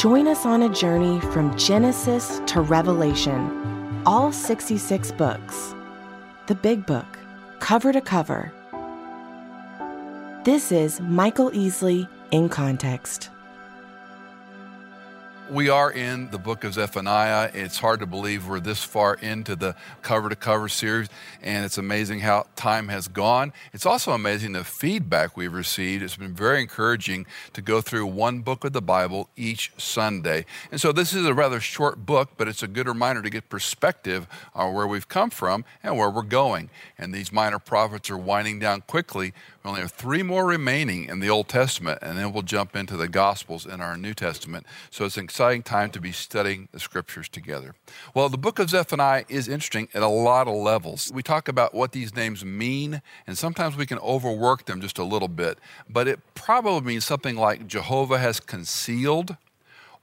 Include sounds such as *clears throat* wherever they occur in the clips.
Join us on a journey from Genesis to Revelation all 66 books. The Big Book, cover to cover. This is Michael Easley in Context we are in the book of Zephaniah. It's hard to believe we're this far into the cover to cover series, and it's amazing how time has gone. It's also amazing the feedback we've received. It's been very encouraging to go through one book of the Bible each Sunday. And so this is a rather short book, but it's a good reminder to get perspective on where we've come from and where we're going. And these minor prophets are winding down quickly. We only have three more remaining in the Old Testament, and then we'll jump into the Gospels in our New Testament. So it's an exciting time to be studying the Scriptures together. Well, the book of Zephaniah is interesting at a lot of levels. We talk about what these names mean, and sometimes we can overwork them just a little bit, but it probably means something like Jehovah has concealed,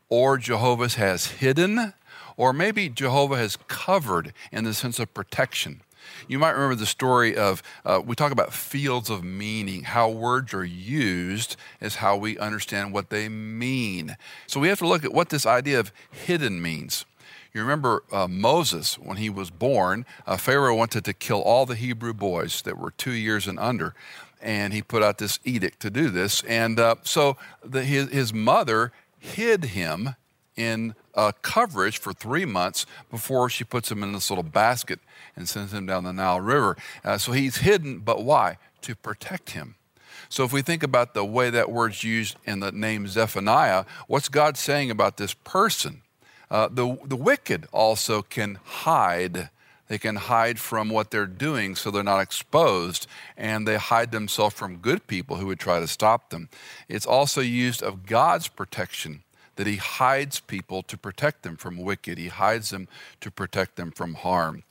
or Jehovah has hidden, or maybe Jehovah has covered in the sense of protection. You might remember the story of, uh, we talk about fields of meaning. How words are used is how we understand what they mean. So we have to look at what this idea of hidden means. You remember uh, Moses, when he was born, uh, Pharaoh wanted to kill all the Hebrew boys that were two years and under. And he put out this edict to do this. And uh, so the, his, his mother hid him in uh, coverage for three months before she puts him in this little basket and sends him down the Nile River. Uh, so he's hidden, but why? To protect him. So if we think about the way that word's used in the name Zephaniah, what's God saying about this person? Uh, the, the wicked also can hide. They can hide from what they're doing so they're not exposed, and they hide themselves from good people who would try to stop them. It's also used of God's protection that He hides people to protect them from wicked, He hides them to protect them from harm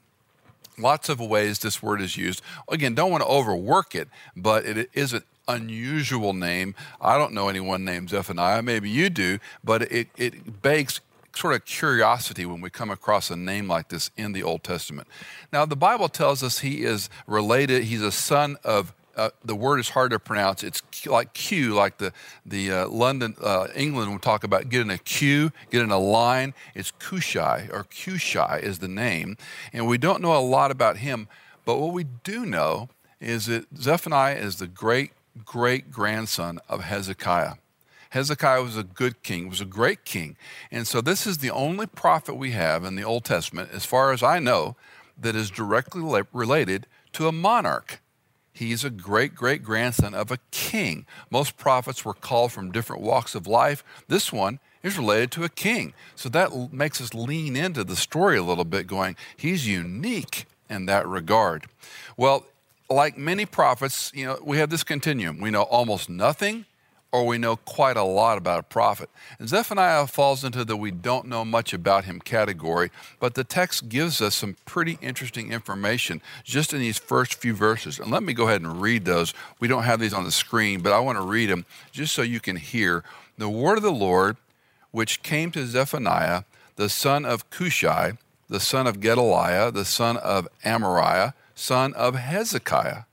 lots of ways this word is used. Again, don't want to overwork it, but it is an unusual name. I don't know anyone named Zephaniah. Maybe you do, but it, it begs sort of curiosity when we come across a name like this in the Old Testament. Now, the Bible tells us he is related, he's a son of uh, the word is hard to pronounce. It's like Q, like the the uh, London uh, England would talk about getting a Q, getting a line. It's Cushai or Cushai is the name, and we don't know a lot about him. But what we do know is that Zephaniah is the great great grandson of Hezekiah. Hezekiah was a good king, was a great king, and so this is the only prophet we have in the Old Testament, as far as I know, that is directly related to a monarch. He's a great great grandson of a king. Most prophets were called from different walks of life. This one is related to a king. So that makes us lean into the story a little bit, going, he's unique in that regard. Well, like many prophets, you know, we have this continuum. We know almost nothing or we know quite a lot about a prophet. And Zephaniah falls into the we don't know much about him category, but the text gives us some pretty interesting information just in these first few verses. And let me go ahead and read those. We don't have these on the screen, but I want to read them just so you can hear. The word of the Lord, which came to Zephaniah, the son of Cushai, the son of Gedaliah, the son of Amariah, son of Hezekiah,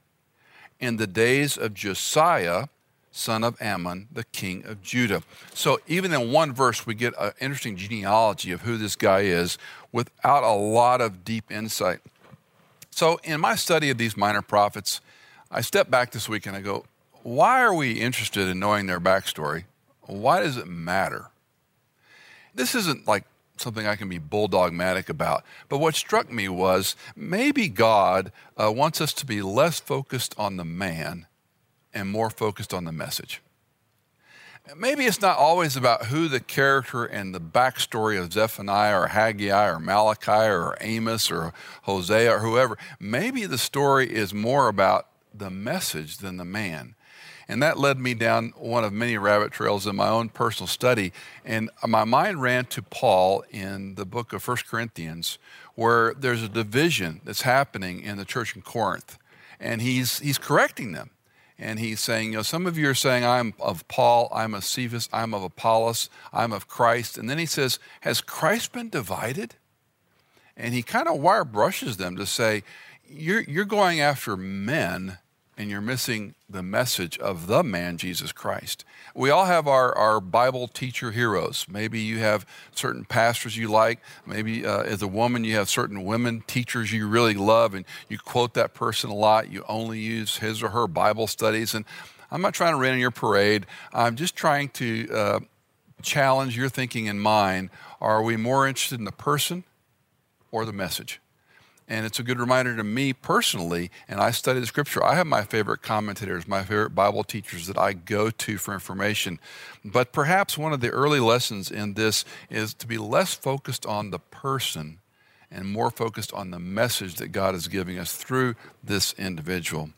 in the days of Josiah, son of Amon, the king of Judah. So even in one verse, we get an interesting genealogy of who this guy is without a lot of deep insight. So in my study of these minor prophets, I step back this week and I go, why are we interested in knowing their backstory? Why does it matter? This isn't like something I can be bulldogmatic about. But what struck me was maybe God uh, wants us to be less focused on the man and more focused on the message. Maybe it's not always about who the character and the backstory of Zephaniah or Haggai or Malachi or Amos or Hosea or whoever. Maybe the story is more about the message than the man. And that led me down one of many rabbit trails in my own personal study. And my mind ran to Paul in the book of 1 Corinthians, where there's a division that's happening in the church in Corinth. And he's, he's correcting them. And he's saying, you know, some of you are saying, I'm of Paul, I'm of Cephas, I'm of Apollos, I'm of Christ. And then he says, Has Christ been divided? And he kind of wire brushes them to say, you're, you're going after men and you're missing the message of the man, Jesus Christ. We all have our, our Bible teacher heroes. Maybe you have certain pastors you like. Maybe uh, as a woman, you have certain women teachers you really love, and you quote that person a lot. You only use his or her Bible studies. And I'm not trying to rain on your parade, I'm just trying to uh, challenge your thinking and mine. Are we more interested in the person or the message? And it's a good reminder to me personally, and I study the scripture. I have my favorite commentators, my favorite Bible teachers that I go to for information. But perhaps one of the early lessons in this is to be less focused on the person and more focused on the message that God is giving us through this individual.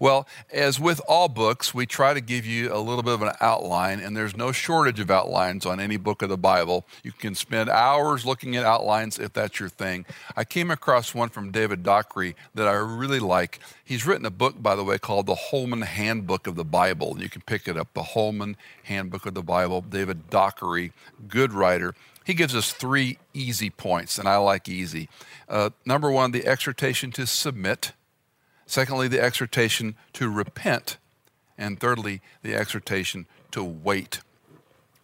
Well, as with all books, we try to give you a little bit of an outline, and there's no shortage of outlines on any book of the Bible. You can spend hours looking at outlines if that's your thing. I came across one from David Dockery that I really like. He's written a book, by the way, called The Holman Handbook of the Bible. You can pick it up, The Holman Handbook of the Bible. David Dockery, good writer. He gives us three easy points, and I like easy. Uh, number one, the exhortation to submit. Secondly, the exhortation to repent. And thirdly, the exhortation to wait.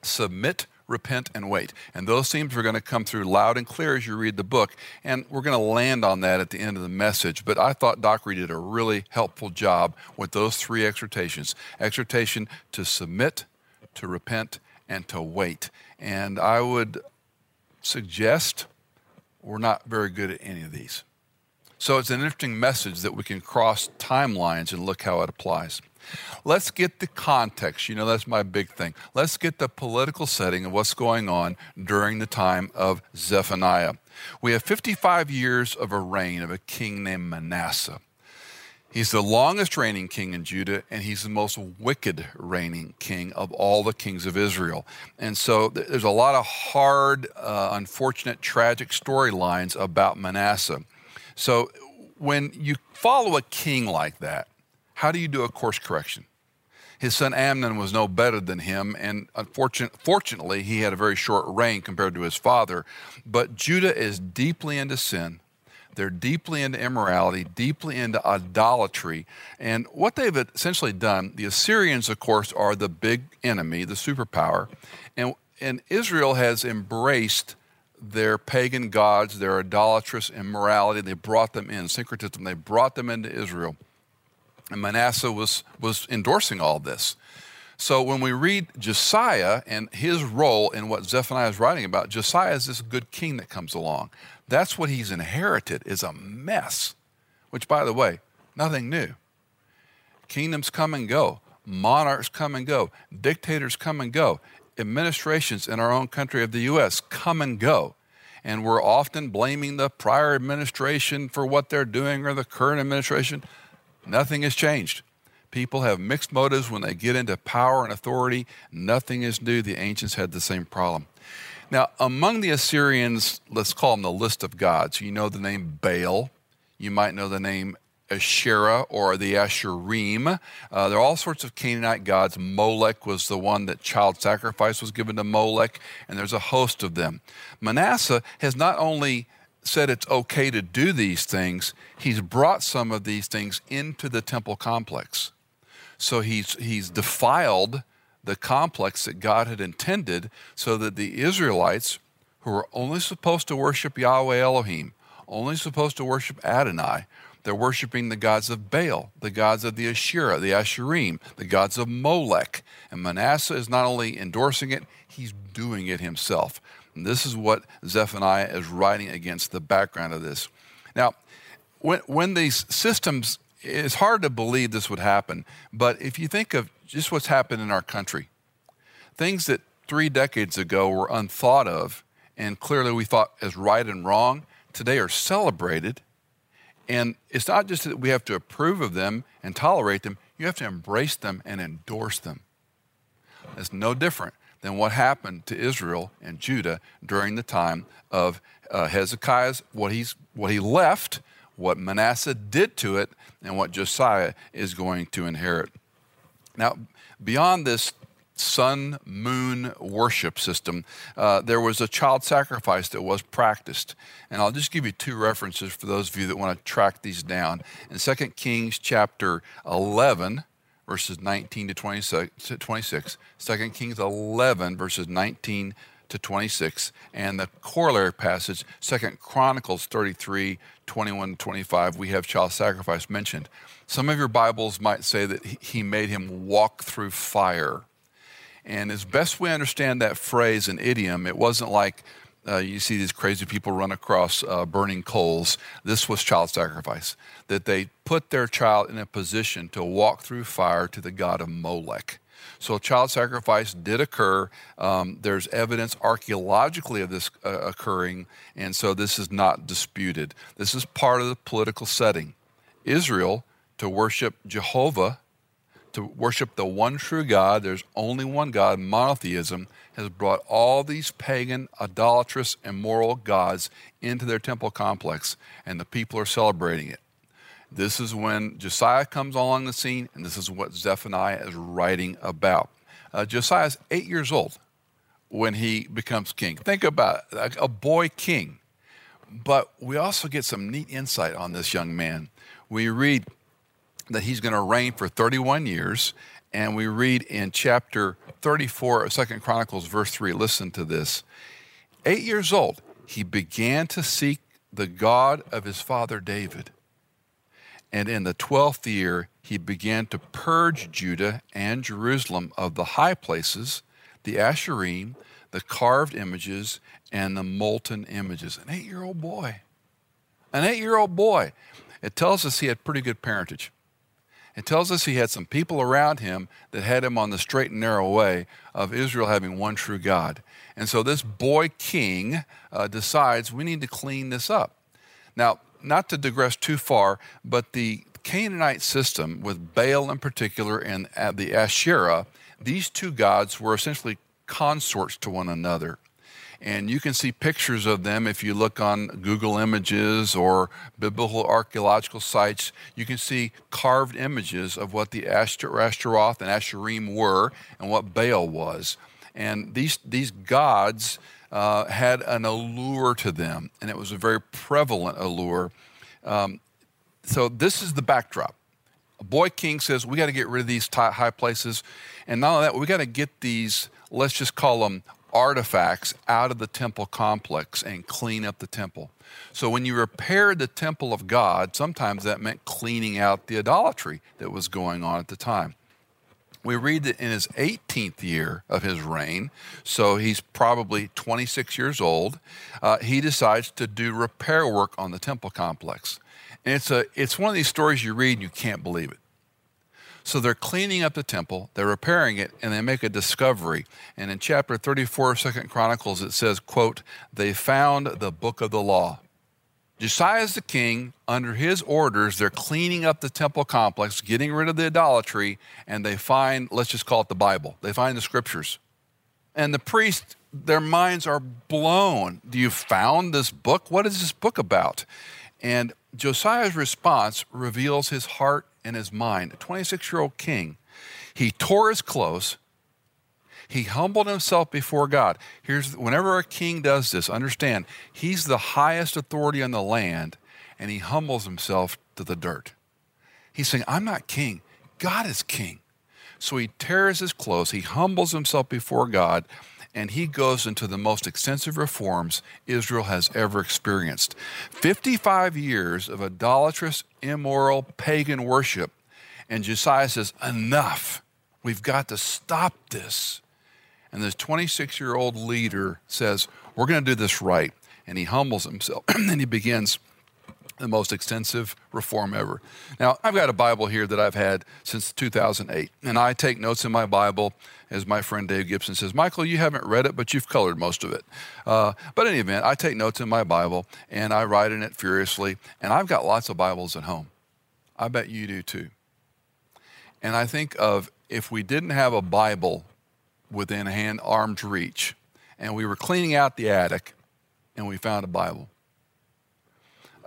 Submit, repent, and wait. And those themes are going to come through loud and clear as you read the book. And we're going to land on that at the end of the message. But I thought Dockery did a really helpful job with those three exhortations exhortation to submit, to repent, and to wait. And I would suggest we're not very good at any of these. So it's an interesting message that we can cross timelines and look how it applies. Let's get the context. You know, that's my big thing. Let's get the political setting of what's going on during the time of Zephaniah. We have 55 years of a reign of a king named Manasseh. He's the longest reigning king in Judah, and he's the most wicked reigning king of all the kings of Israel. And so there's a lot of hard, uh, unfortunate, tragic storylines about Manasseh. So when you follow a king like that, how do you do a course correction? His son Amnon was no better than him, and unfortunately, he had a very short reign compared to his father. But Judah is deeply into sin. They're deeply into immorality, deeply into idolatry. And what they've essentially done, the Assyrians, of course, are the big enemy, the superpower. And, and Israel has embraced their pagan gods, their idolatrous immorality. They brought them in, syncretism. They brought them into Israel. And Manasseh was, was endorsing all this. So when we read Josiah and his role in what Zephaniah is writing about, Josiah is this good king that comes along. That's what he's inherited is a mess, which by the way, nothing new. Kingdoms come and go. Monarchs come and go. Dictators come and go administrations in our own country of the U.S. come and go. And we're often blaming the prior administration for what they're doing or the current administration. Nothing has changed. People have mixed motives when they get into power and authority. Nothing is new. The ancients had the same problem. Now, among the Assyrians, let's call them the list of gods. You know the name Baal. You might know the name Asherah or the Asherim. Uh, there are all sorts of Canaanite gods. Molech was the one that child sacrifice was given to Molech, and there's a host of them. Manasseh has not only said it's okay to do these things, he's brought some of these things into the temple complex. So he's, he's defiled the complex that God had intended so that the Israelites, who were only supposed to worship Yahweh Elohim, only supposed to worship Adonai, they're worshiping the gods of Baal, the gods of the Asherah, the Asherim, the gods of Molech. And Manasseh is not only endorsing it, he's doing it himself. And this is what Zephaniah is writing against the background of this. Now, when, when these systems, it's hard to believe this would happen, but if you think of just what's happened in our country, things that three decades ago were unthought of and clearly we thought as right and wrong, today are celebrated and it's not just that we have to approve of them and tolerate them, you have to embrace them and endorse them. It's no different than what happened to Israel and Judah during the time of uh, Hezekiah's, what, he's, what he left, what Manasseh did to it, and what Josiah is going to inherit. Now, beyond this sun moon worship system, uh, there was a child sacrifice that was practiced. And I'll just give you two references for those of you that want to track these down. In 2 Kings chapter 11, verses 19 to 26, 26 2 Kings 11, verses 19 to 26, and the corollary passage, 2 Chronicles 33, 21 to 25, we have child sacrifice mentioned. Some of your Bibles might say that he made him walk through fire. And as best we understand that phrase and idiom, it wasn't like uh, you see these crazy people run across uh, burning coals. This was child sacrifice, that they put their child in a position to walk through fire to the god of Molech. So, child sacrifice did occur. Um, there's evidence archaeologically of this uh, occurring, and so this is not disputed. This is part of the political setting. Israel, to worship Jehovah, to worship the one true God, there's only one God, monotheism, has brought all these pagan, idolatrous, immoral gods into their temple complex, and the people are celebrating it. This is when Josiah comes along the scene, and this is what Zephaniah is writing about. Uh, Josiah is eight years old when he becomes king. Think about it, a boy king. But we also get some neat insight on this young man. We read that he's going to reign for 31 years, and we read in chapter 34 of Second Chronicles, verse 3, listen to this. Eight years old, he began to seek the God of his father David. And in the twelfth year, he began to purge Judah and Jerusalem of the high places, the Asherim, the carved images, and the molten images. An eight year old boy. An eight year old boy. It tells us he had pretty good parentage. It tells us he had some people around him that had him on the straight and narrow way of Israel having one true God. And so this boy king uh, decides we need to clean this up. Now, not to digress too far, but the Canaanite system, with Baal in particular and the Asherah, these two gods were essentially consorts to one another. And you can see pictures of them if you look on Google Images or biblical archaeological sites. You can see carved images of what the Ashtaroth and Asherim were and what Baal was. And these, these gods uh, had an allure to them, and it was a very prevalent allure. Um, so, this is the backdrop. A boy king says, We got to get rid of these high places. And not only that, we got to get these, let's just call them artifacts out of the temple complex and clean up the temple. So when you repaired the temple of God, sometimes that meant cleaning out the idolatry that was going on at the time. We read that in his 18th year of his reign, so he's probably 26 years old, uh, he decides to do repair work on the temple complex. And it's, a, it's one of these stories you read and you can't believe it. So they're cleaning up the temple, they're repairing it, and they make a discovery. And in chapter 34 of Second Chronicles, it says, quote, they found the book of the law. Josiah is the king. Under his orders, they're cleaning up the temple complex, getting rid of the idolatry, and they find, let's just call it the Bible. They find the scriptures. And the priests, their minds are blown. Do you found this book? What is this book about? And Josiah's response reveals his heart and his mind. A 26 year old king. He tore his clothes. He humbled himself before God. Here's whenever a king does this, understand he's the highest authority on the land, and he humbles himself to the dirt. He's saying, I'm not king, God is king. So he tears his clothes, he humbles himself before God, and he goes into the most extensive reforms Israel has ever experienced. 55 years of idolatrous, immoral, pagan worship. And Josiah says, Enough. We've got to stop this. And this 26 year old leader says, We're going to do this right. And he humbles himself *clears throat* and he begins the most extensive reform ever. Now, I've got a Bible here that I've had since 2008, and I take notes in my Bible, as my friend Dave Gibson says. Michael, you haven't read it, but you've colored most of it. Uh, but in any event, I take notes in my Bible, and I write in it furiously, and I've got lots of Bibles at home. I bet you do too. And I think of if we didn't have a Bible within hand arm's reach, and we were cleaning out the attic and we found a Bible.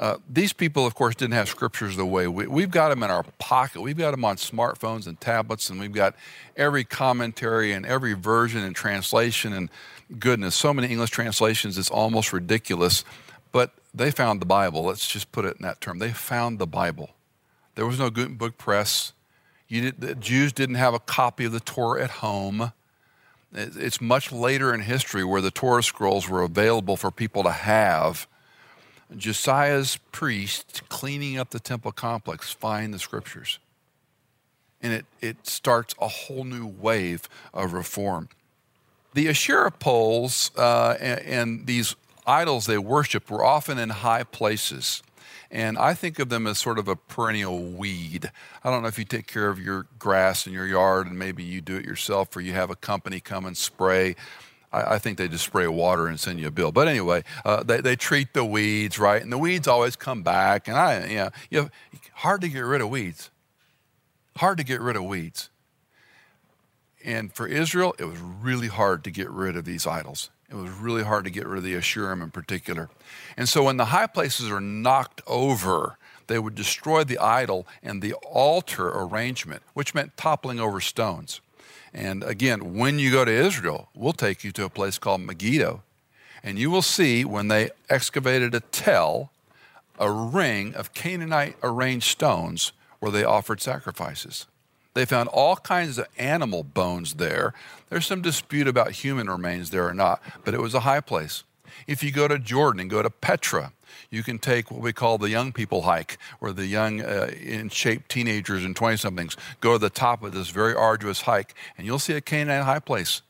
Uh, these people, of course, didn't have scriptures the way we, have got them in our pocket. We've got them on smartphones and tablets, and we've got every commentary and every version and translation. And goodness, so many English translations, it's almost ridiculous. But they found the Bible. Let's just put it in that term. They found the Bible. There was no Gutenberg press. Did, the Jews didn't have a copy of the Torah at home. It's much later in history where the Torah scrolls were available for people to have. Josiah's priests cleaning up the temple complex find the scriptures. And it, it starts a whole new wave of reform. The Asherah poles uh, and, and these idols they worshiped were often in high places. And I think of them as sort of a perennial weed. I don't know if you take care of your grass in your yard and maybe you do it yourself or you have a company come and spray. I, I think they just spray water and send you a bill. But anyway, uh, they, they treat the weeds, right? And the weeds always come back. And I, you know, you have, hard to get rid of weeds. Hard to get rid of weeds. And for Israel, it was really hard to get rid of these idols. It was really hard to get rid of the Asherim in particular. And so when the high places are knocked over, they would destroy the idol and the altar arrangement, which meant toppling over stones. And again, when you go to Israel, we'll take you to a place called Megiddo, and you will see when they excavated a tell, a ring of Canaanite arranged stones where they offered sacrifices. They found all kinds of animal bones there. There's some dispute about human remains there or not, but it was a high place. If you go to Jordan and go to Petra, you can take what we call the young people hike, where the young, uh, in shape teenagers and 20 somethings go to the top of this very arduous hike, and you'll see a Canaanite high place.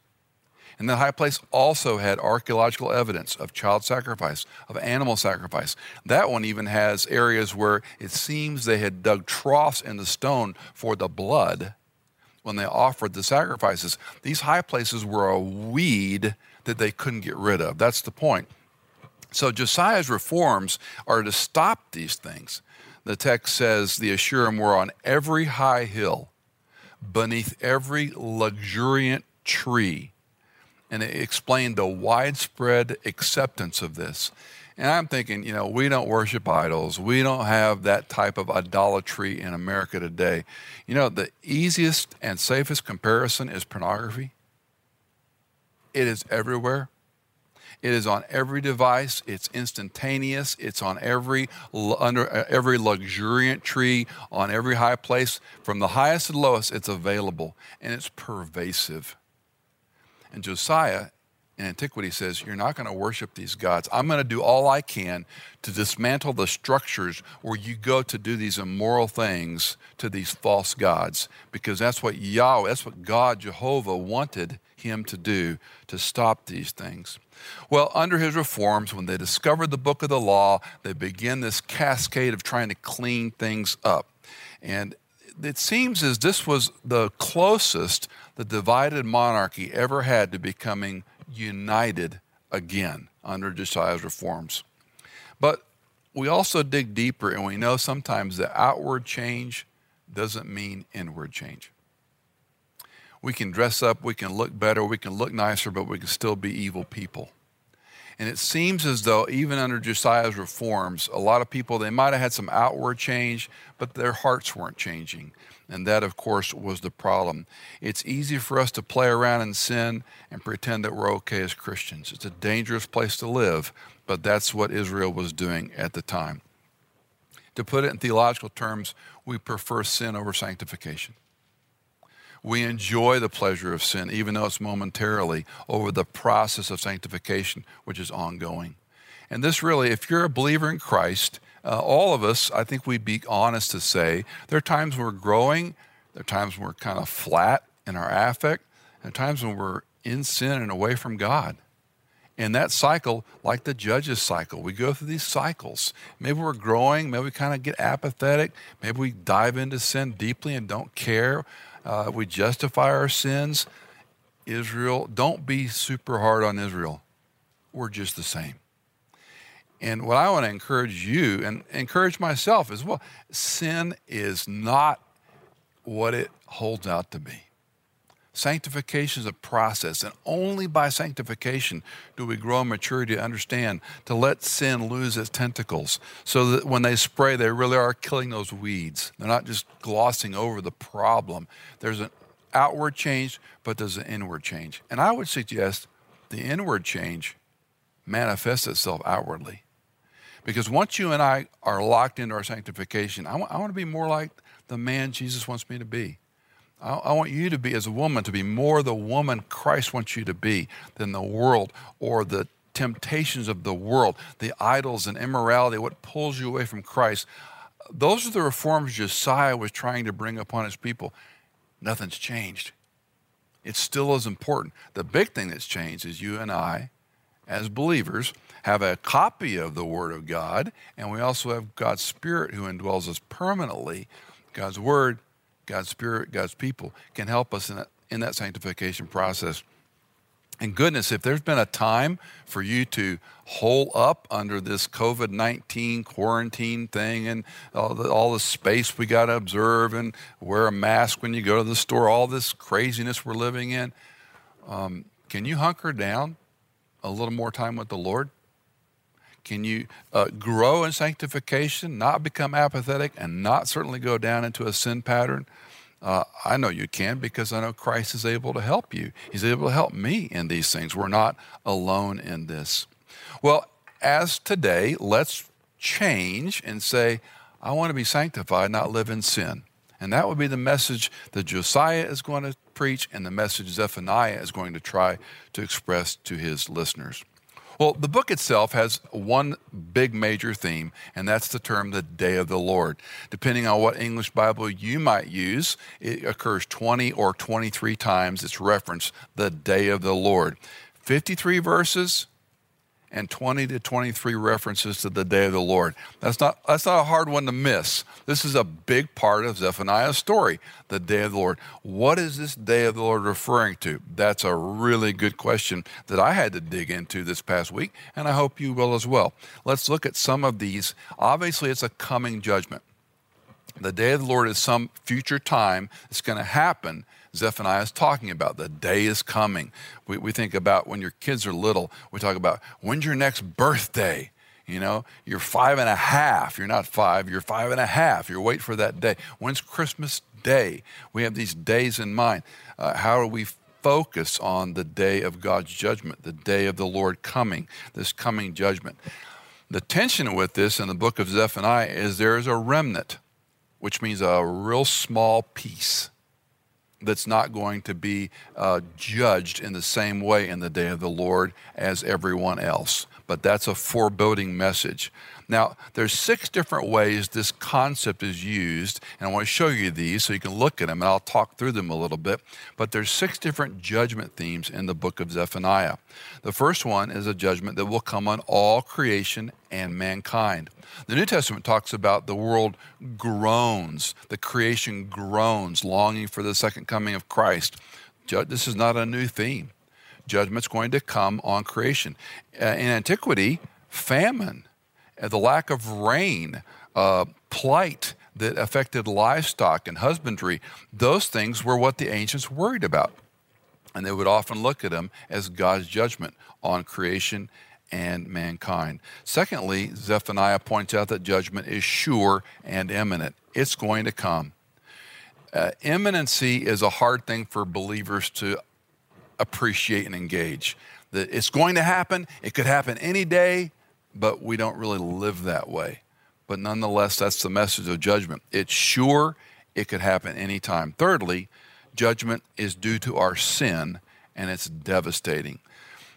And the high place also had archaeological evidence of child sacrifice, of animal sacrifice. That one even has areas where it seems they had dug troughs in the stone for the blood when they offered the sacrifices. These high places were a weed that they couldn't get rid of. That's the point. So Josiah's reforms are to stop these things. The text says the Asherim were on every high hill, beneath every luxuriant tree and it explained the widespread acceptance of this. And I'm thinking, you know, we don't worship idols. We don't have that type of idolatry in America today. You know, the easiest and safest comparison is pornography. It is everywhere. It is on every device. It's instantaneous. It's on every under uh, every luxuriant tree, on every high place. From the highest to the lowest, it's available and it's pervasive. And Josiah in antiquity says, You're not going to worship these gods. I'm going to do all I can to dismantle the structures where you go to do these immoral things to these false gods, because that's what Yahweh, that's what God, Jehovah, wanted him to do to stop these things. Well, under his reforms, when they discovered the book of the law, they began this cascade of trying to clean things up. And it seems as this was the closest the divided monarchy ever had to becoming united again under Josiah's reforms. But we also dig deeper and we know sometimes the outward change doesn't mean inward change. We can dress up, we can look better, we can look nicer, but we can still be evil people. And it seems as though even under Josiah's reforms, a lot of people, they might have had some outward change, but their hearts weren't changing. And that, of course, was the problem. It's easy for us to play around in sin and pretend that we're okay as Christians. It's a dangerous place to live, but that's what Israel was doing at the time. To put it in theological terms, we prefer sin over sanctification. We enjoy the pleasure of sin, even though it's momentarily, over the process of sanctification, which is ongoing. And this really, if you're a believer in Christ, uh, all of us, I think we'd be honest to say, there are times we're growing, there are times we're kind of flat in our affect, and times when we're in sin and away from God. And that cycle, like the judges cycle, we go through these cycles. Maybe we're growing, maybe we kind of get apathetic, maybe we dive into sin deeply and don't care uh, we justify our sins. Israel, don't be super hard on Israel. We're just the same. And what I want to encourage you and encourage myself as well sin is not what it holds out to be. Sanctification is a process, and only by sanctification do we grow in maturity to understand, to let sin lose its tentacles, so that when they spray, they really are killing those weeds. They're not just glossing over the problem. There's an outward change, but there's an inward change. And I would suggest the inward change manifests itself outwardly. Because once you and I are locked into our sanctification, I want, I want to be more like the man Jesus wants me to be. I, I want you to be, as a woman, to be more the woman Christ wants you to be than the world or the temptations of the world, the idols and immorality, what pulls you away from Christ. Those are the reforms Josiah was trying to bring upon his people. Nothing's changed. It's still as important. The big thing that's changed is you and I, as believers, have a copy of the Word of God, and we also have God's Spirit who indwells us permanently. God's Word, God's Spirit, God's people can help us in that, in that sanctification process. And goodness, if there's been a time for you to hole up under this COVID 19 quarantine thing and all the, all the space we got to observe and wear a mask when you go to the store, all this craziness we're living in, um, can you hunker down a little more time with the Lord? Can you uh, grow in sanctification, not become apathetic, and not certainly go down into a sin pattern? Uh, I know you can because I know Christ is able to help you. He's able to help me in these things. We're not alone in this. Well, as today, let's change and say, I want to be sanctified, not live in sin. And that would be the message that Josiah is going to preach and the message Zephaniah is going to try to express to his listeners. Well, the book itself has one big major theme, and that's the term the day of the Lord. Depending on what English Bible you might use, it occurs 20 or 23 times. It's referenced the day of the Lord. 53 verses, and 20 to 23 references to the day of the Lord. That's not, that's not a hard one to miss. This is a big part of Zephaniah's story, the day of the Lord. What is this day of the Lord referring to? That's a really good question that I had to dig into this past week, and I hope you will as well. Let's look at some of these. Obviously, it's a coming judgment. The day of the Lord is some future time that's going to happen Zephaniah is talking about. The day is coming. We, we think about when your kids are little, we talk about when's your next birthday? You know, you're five and a half. You're not five, you're five and a half. You're waiting for that day. When's Christmas Day? We have these days in mind. Uh, how do we focus on the day of God's judgment, the day of the Lord coming, this coming judgment? The tension with this in the book of Zephaniah is there is a remnant, which means a real small piece that's not going to be uh, judged in the same way in the day of the Lord as everyone else. But that's a foreboding message. Now, there's six different ways this concept is used, and I want to show you these so you can look at them, and I'll talk through them a little bit. But there's six different judgment themes in the book of Zephaniah. The first one is a judgment that will come on all creation and mankind. The New Testament talks about the world groans, the creation groans, longing for the second coming of Christ. This is not a new theme. Judgment's going to come on creation. In antiquity, famine the lack of rain, uh, plight that affected livestock and husbandry, those things were what the ancients worried about. And they would often look at them as God's judgment on creation and mankind. Secondly, Zephaniah points out that judgment is sure and imminent, it's going to come. Uh, imminency is a hard thing for believers to appreciate and engage. That it's going to happen, it could happen any day, but we don't really live that way. But nonetheless, that's the message of judgment. It's sure it could happen anytime. Thirdly, judgment is due to our sin, and it's devastating.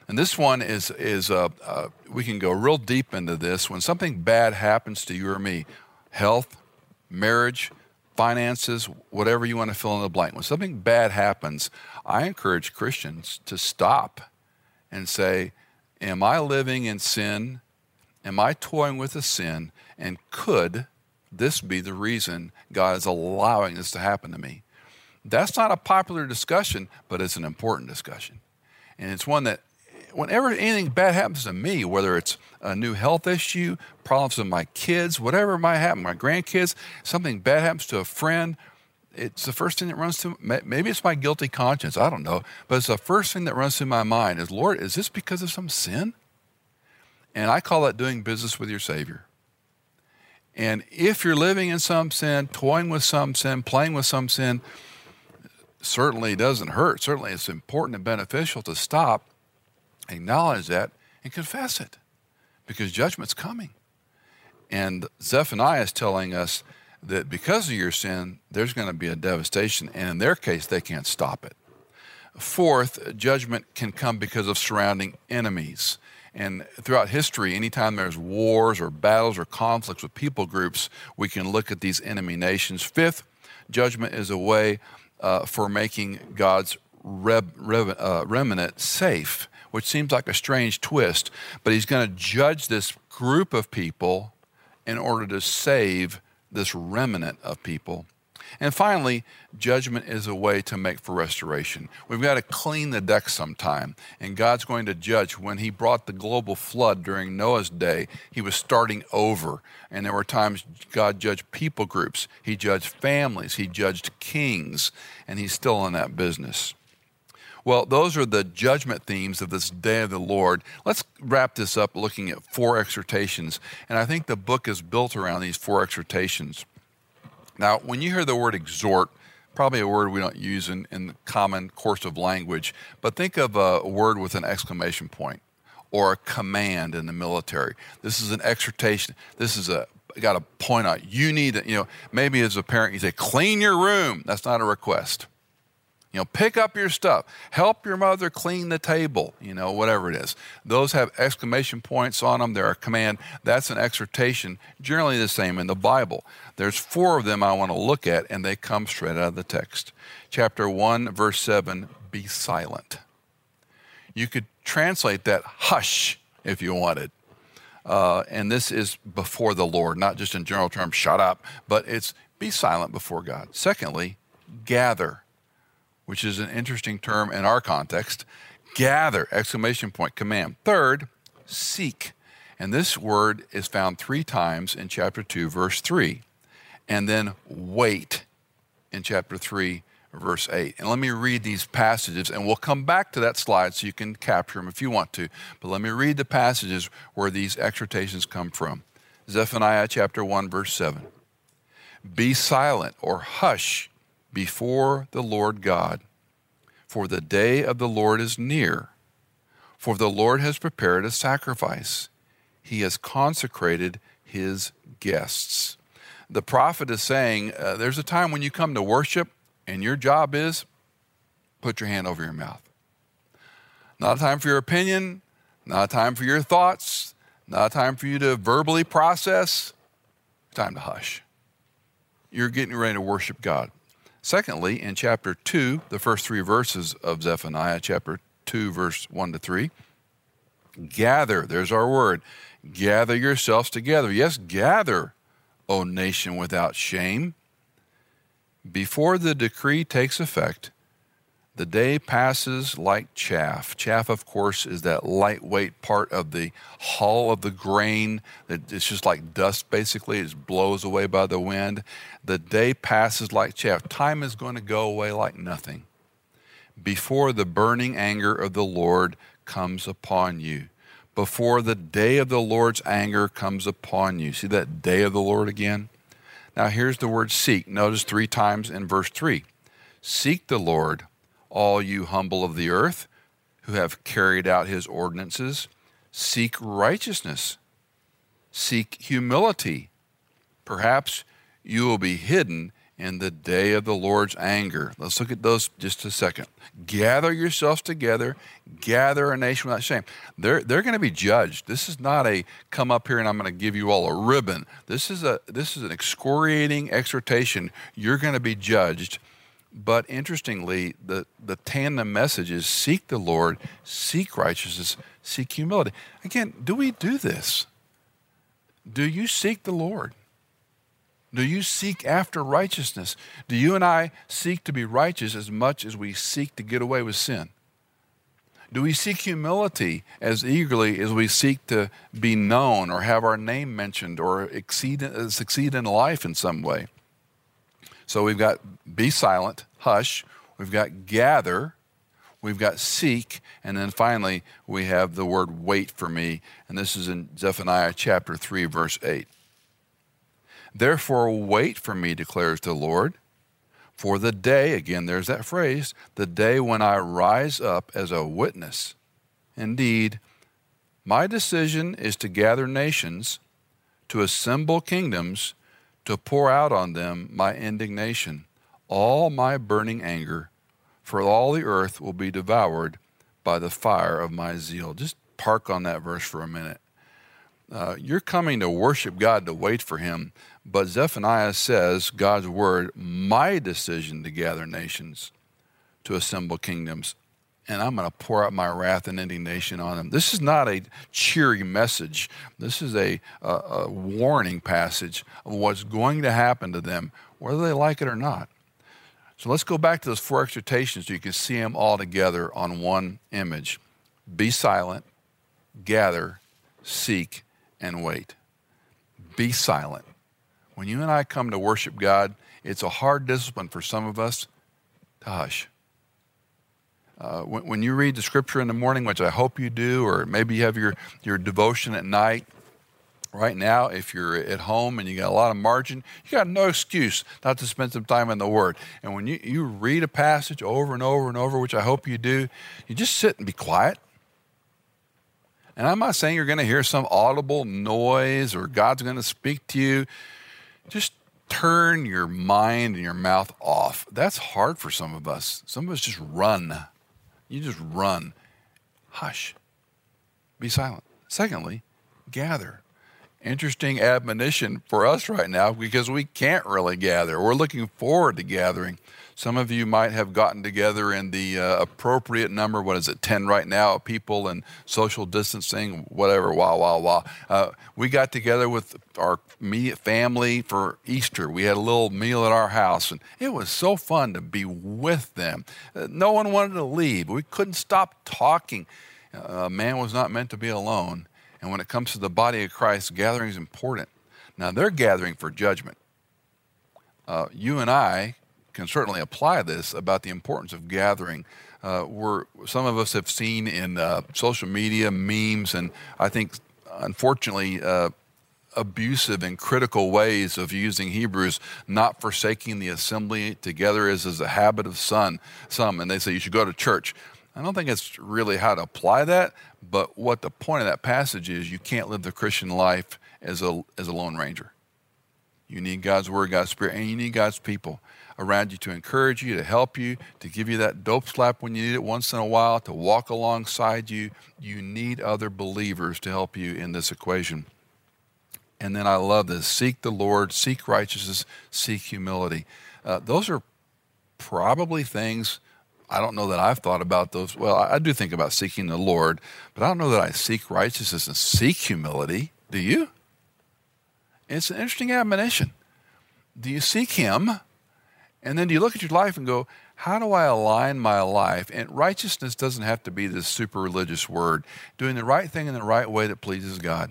And this one is is uh, uh, we can go real deep into this. When something bad happens to you or me, health, marriage, finances, whatever you want to fill in the blank. When something bad happens, I encourage Christians to stop and say, "Am I living in sin Am I toying with a sin? And could this be the reason God is allowing this to happen to me? That's not a popular discussion, but it's an important discussion. And it's one that, whenever anything bad happens to me, whether it's a new health issue, problems with my kids, whatever might happen, my grandkids, something bad happens to a friend, it's the first thing that runs through maybe it's my guilty conscience i don't know but it's the first thing that runs through my mind is lord is this because of some sin and i call that doing business with your savior and if you're living in some sin toying with some sin playing with some sin certainly doesn't hurt certainly it's important and beneficial to stop acknowledge that and confess it because judgment's coming and zephaniah is telling us that because of your sin, there's going to be a devastation, and in their case, they can't stop it. Fourth, judgment can come because of surrounding enemies. And throughout history, anytime there's wars or battles or conflicts with people groups, we can look at these enemy nations. Fifth, judgment is a way uh, for making God's reb, reb, uh, remnant safe, which seems like a strange twist, but He's going to judge this group of people in order to save this remnant of people. And finally, judgment is a way to make for restoration. We've got to clean the deck sometime. And God's going to judge. When He brought the global flood during Noah's day, He was starting over. And there were times God judged people groups, He judged families, He judged kings, and He's still in that business. Well, those are the judgment themes of this day of the Lord. Let's wrap this up looking at four exhortations. And I think the book is built around these four exhortations. Now, when you hear the word exhort, probably a word we don't use in, in the common course of language, but think of a, word with an exclamation point or a command in the military. This is an exhortation. This is a got to point out. You need, to, you know, maybe as a parent, you say, clean your room. That's not a request. You know, pick up your stuff. Help your mother clean the table, you know, whatever it is. Those have exclamation points on them. They're a command. That's an exhortation, generally the same in the Bible. There's four of them I want to look at, and they come straight out of the text. Chapter 1, verse 7 Be silent. You could translate that hush if you wanted. Uh, and this is before the Lord, not just in general terms, shut up, but it's be silent before God. Secondly, gather which is an interesting term in our context. Gather, exclamation point, command. Third, seek. And this word is found three times in chapter 2, verse 3. And then wait in chapter 3, verse 8. And let me read these passages, and we'll come back to that slide so you can capture them if you want to. But let me read the passages where these exhortations come from. Zephaniah chapter 1, verse 7. Be silent or hush before the Lord God. For the day of the Lord is near. For the Lord has prepared a sacrifice. He has consecrated his guests. The prophet is saying uh, there's a time when you come to worship, and your job is put your hand over your mouth. Not a time for your opinion, not a time for your thoughts, not a time for you to verbally process. Time to hush. You're getting ready to worship God. Secondly, in chapter 2, the first three verses of Zephaniah, chapter 2, verse 1 to 3, gather, there's our word, gather yourselves together. Yes, gather, O nation without shame. Before the decree takes effect, the day passes like chaff. Chaff, of course, is that lightweight part of the hull of the grain that it's just like dust, basically. It blows away by the wind. The day passes like chaff. Time is going to go away like nothing before the burning anger of the Lord comes upon you. Before the day of the Lord's anger comes upon you. See that day of the Lord again? Now, here's the word seek. Notice three times in verse 3 Seek the Lord all you humble of the earth who have carried out his ordinances. Seek righteousness, seek humility. Perhaps you will be hidden in the day of the Lord's anger. Let's look at those just a second. Gather yourselves together, gather a nation without shame. They're, they're going to be judged. This is not a come up here and I'm going to give you all a ribbon. This is, a, this is an excoriating exhortation. You're going to be judged but interestingly, the, the tandem message is seek the Lord, seek righteousness, seek humility. Again, do we do this? Do you seek the Lord? Do you seek after righteousness? Do you and I seek to be righteous as much as we seek to get away with sin? Do we seek humility as eagerly as we seek to be known or have our name mentioned or exceed, succeed in life in some way? So we've got be silent, hush. We've got gather. We've got seek. And then finally, we have the word wait for me. And this is in Zephaniah chapter 3, verse 8. Therefore, wait for me, declares the Lord. For the day, again, there's that phrase, the day when I rise up as a witness. Indeed, my decision is to gather nations, to assemble kingdoms, to pour out on them my indignation, all my burning anger, for all the earth will be devoured by the fire of my zeal. Just park on that verse for a minute. Uh, you're coming to worship God to wait for Him, but Zephaniah says, God's word, my decision to gather nations, to assemble kingdoms, and I'm going to pour out my wrath and indignation on them. This is not a cheery message. This is a, a, a, warning passage of what's going to happen to them, whether they like it or not. So let's go back to those four exhortations so you can see them all together on one image be silent, gather, seek, and wait. Be silent. When you and I come to worship God, it's a hard discipline for some of us to hush uh, when, when, you read the scripture in the morning, which I hope you do, or maybe you have your, your devotion at night, right now, if you're at home and you got a lot of margin, you got no excuse not to spend some time in the Word. And when you, you read a passage over and over and over, which I hope you do, you just sit and be quiet. And I'm not saying you're going to hear some audible noise or God's going to speak to you. Just turn your mind and your mouth off. That's hard for some of us. Some of us just run. You just run. Hush. Be silent. Secondly, gather. Interesting admonition for us right now because we can't really gather. We're looking forward to gathering. Some of you might have gotten together in the uh, appropriate number, what is it, 10 right now, people and social distancing, whatever, wah, wah, wah. Uh, we got together with our family for Easter. We had a little meal at our house, and it was so fun to be with them. Uh, no one wanted to leave. We couldn't stop talking. Uh, man was not meant to be alone. And when it comes to the body of Christ, gathering is important. Now, they're gathering for judgment. Uh, you and I can certainly apply this about the importance of gathering. Uh, we're, some of us have seen in uh, social media memes, and I think, unfortunately, uh, abusive and critical ways of using Hebrews, not forsaking the assembly together as is a habit of son, some, and they say you should go to church. I don't think it's really how to apply that, but what the point of that passage is you can't live the Christian life as a, as a lone ranger. You need God's word, God's spirit, and you need God's people around you to encourage you, to help you, to give you that dope slap when you need it once in a while, to walk alongside you. You need other believers to help you in this equation. And then I love this seek the Lord, seek righteousness, seek humility. Uh, those are probably things I don't know that I've thought about those. Well, I, do think about seeking the Lord, but I don't know that I seek righteousness and seek humility. Do you? It's an interesting admonition. Do you seek Him? And then do you look at your life and go, how do I align my life? And righteousness doesn't have to be this super religious word. Doing the right thing in the right way that pleases God.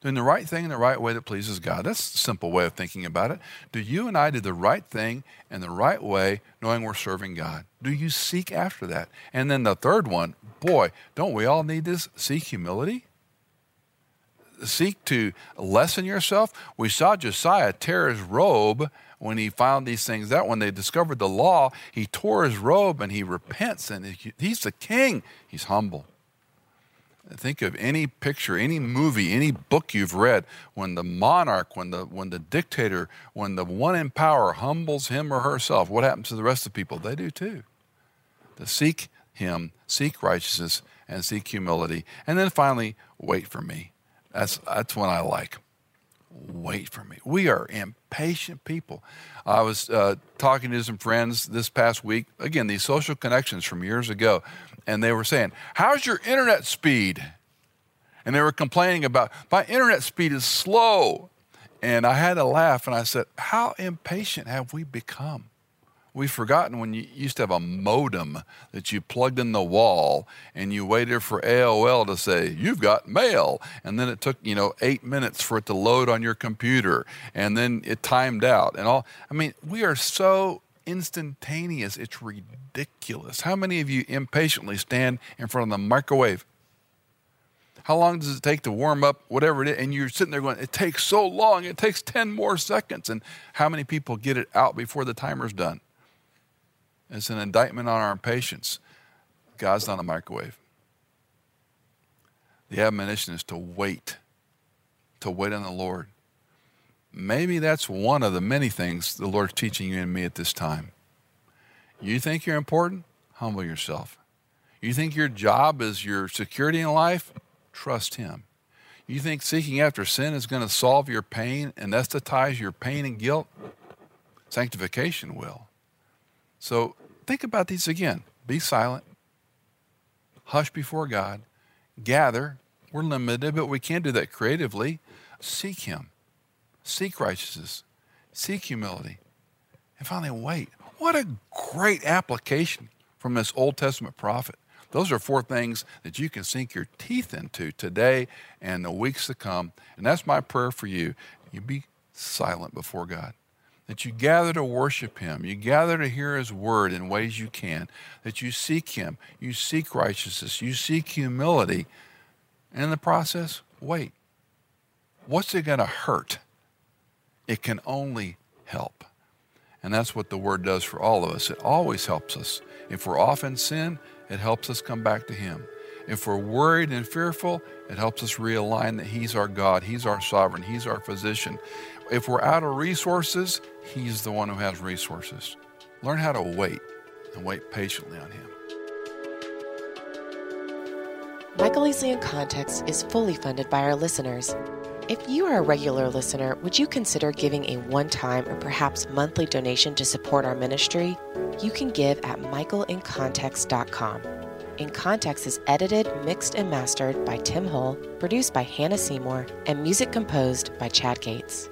Doing the right thing in the right way that pleases God. That's a simple way of thinking about it. Do you and I do the right thing in the right way, knowing we're serving God? Do you seek after that? And then the third one, boy, don't we all need this? Seek humility seek to lessen yourself. We saw Josiah tear his robe when he found these things out, when they discovered the law, he tore his robe and he repents and he's the king. He's humble. Think of any picture, any movie, any book you've read when the monarch, when the, when the dictator, when the one in power humbles him or herself, what happens to the rest of the people? They do too. To seek him, seek righteousness, and seek humility. And then finally, wait for me. That's, that's one I like wait for me. We are impatient people. I was uh, talking to some friends this past week, again, these social connections from years ago, and they were saying, How's your internet speed? And they were complaining about, My internet speed is slow. And I had to laugh and I said, How impatient have we become? We've forgotten when you used to have a modem that you plugged in the wall and you waited for AOL to say, You've got mail. And then it took, you know, eight minutes for it to load on your computer. And then it timed out and all. I mean, we are so instantaneous. It's ridiculous. How many of you impatiently stand in front of the microwave? How long does it take to warm up whatever it is? And you're sitting there going, It takes so long. It takes 10 more seconds. And how many people get it out before the timer's done? It's an indictment on our impatience. God's not a microwave. The admonition is to wait, to wait on the Lord. Maybe that's one of the many things the Lord's teaching you and me at this time. You think you're important? Humble yourself. You think your job is your security in life? Trust Him. You think seeking after sin is going to solve your pain, anesthetize your pain and guilt? Sanctification will. So think about these again. Be silent. Hush before God. Gather. We're limited, but we can do that creatively. Seek Him. Seek righteousness. Seek humility. And finally, wait. What a great application from this Old Testament prophet. Those are four things that you can sink your teeth into today and the weeks to come. And that's my prayer for you. You be silent before God that you gather to worship Him, you gather to hear His word in ways you can, that you seek Him, you seek righteousness, you seek humility, and in the process, wait. What's it going to hurt? It can only help. And that's what the word does for all of us. It always helps us. If we're off in sin, it helps us come back to Him. If we're worried and fearful, it helps us realign that He's our God, He's our sovereign, He's our physician. If we're out of resources, He's the one who has resources. Learn how to wait and wait patiently on Him. Michael Easley in Context is fully funded by our listeners. If you are a regular listener, would you consider giving a one time or perhaps monthly donation to support our ministry? You can give at michaelincontext.com. In Context is edited, mixed, and mastered by Tim Hull, produced by Hannah Seymour, and music composed by Chad Gates.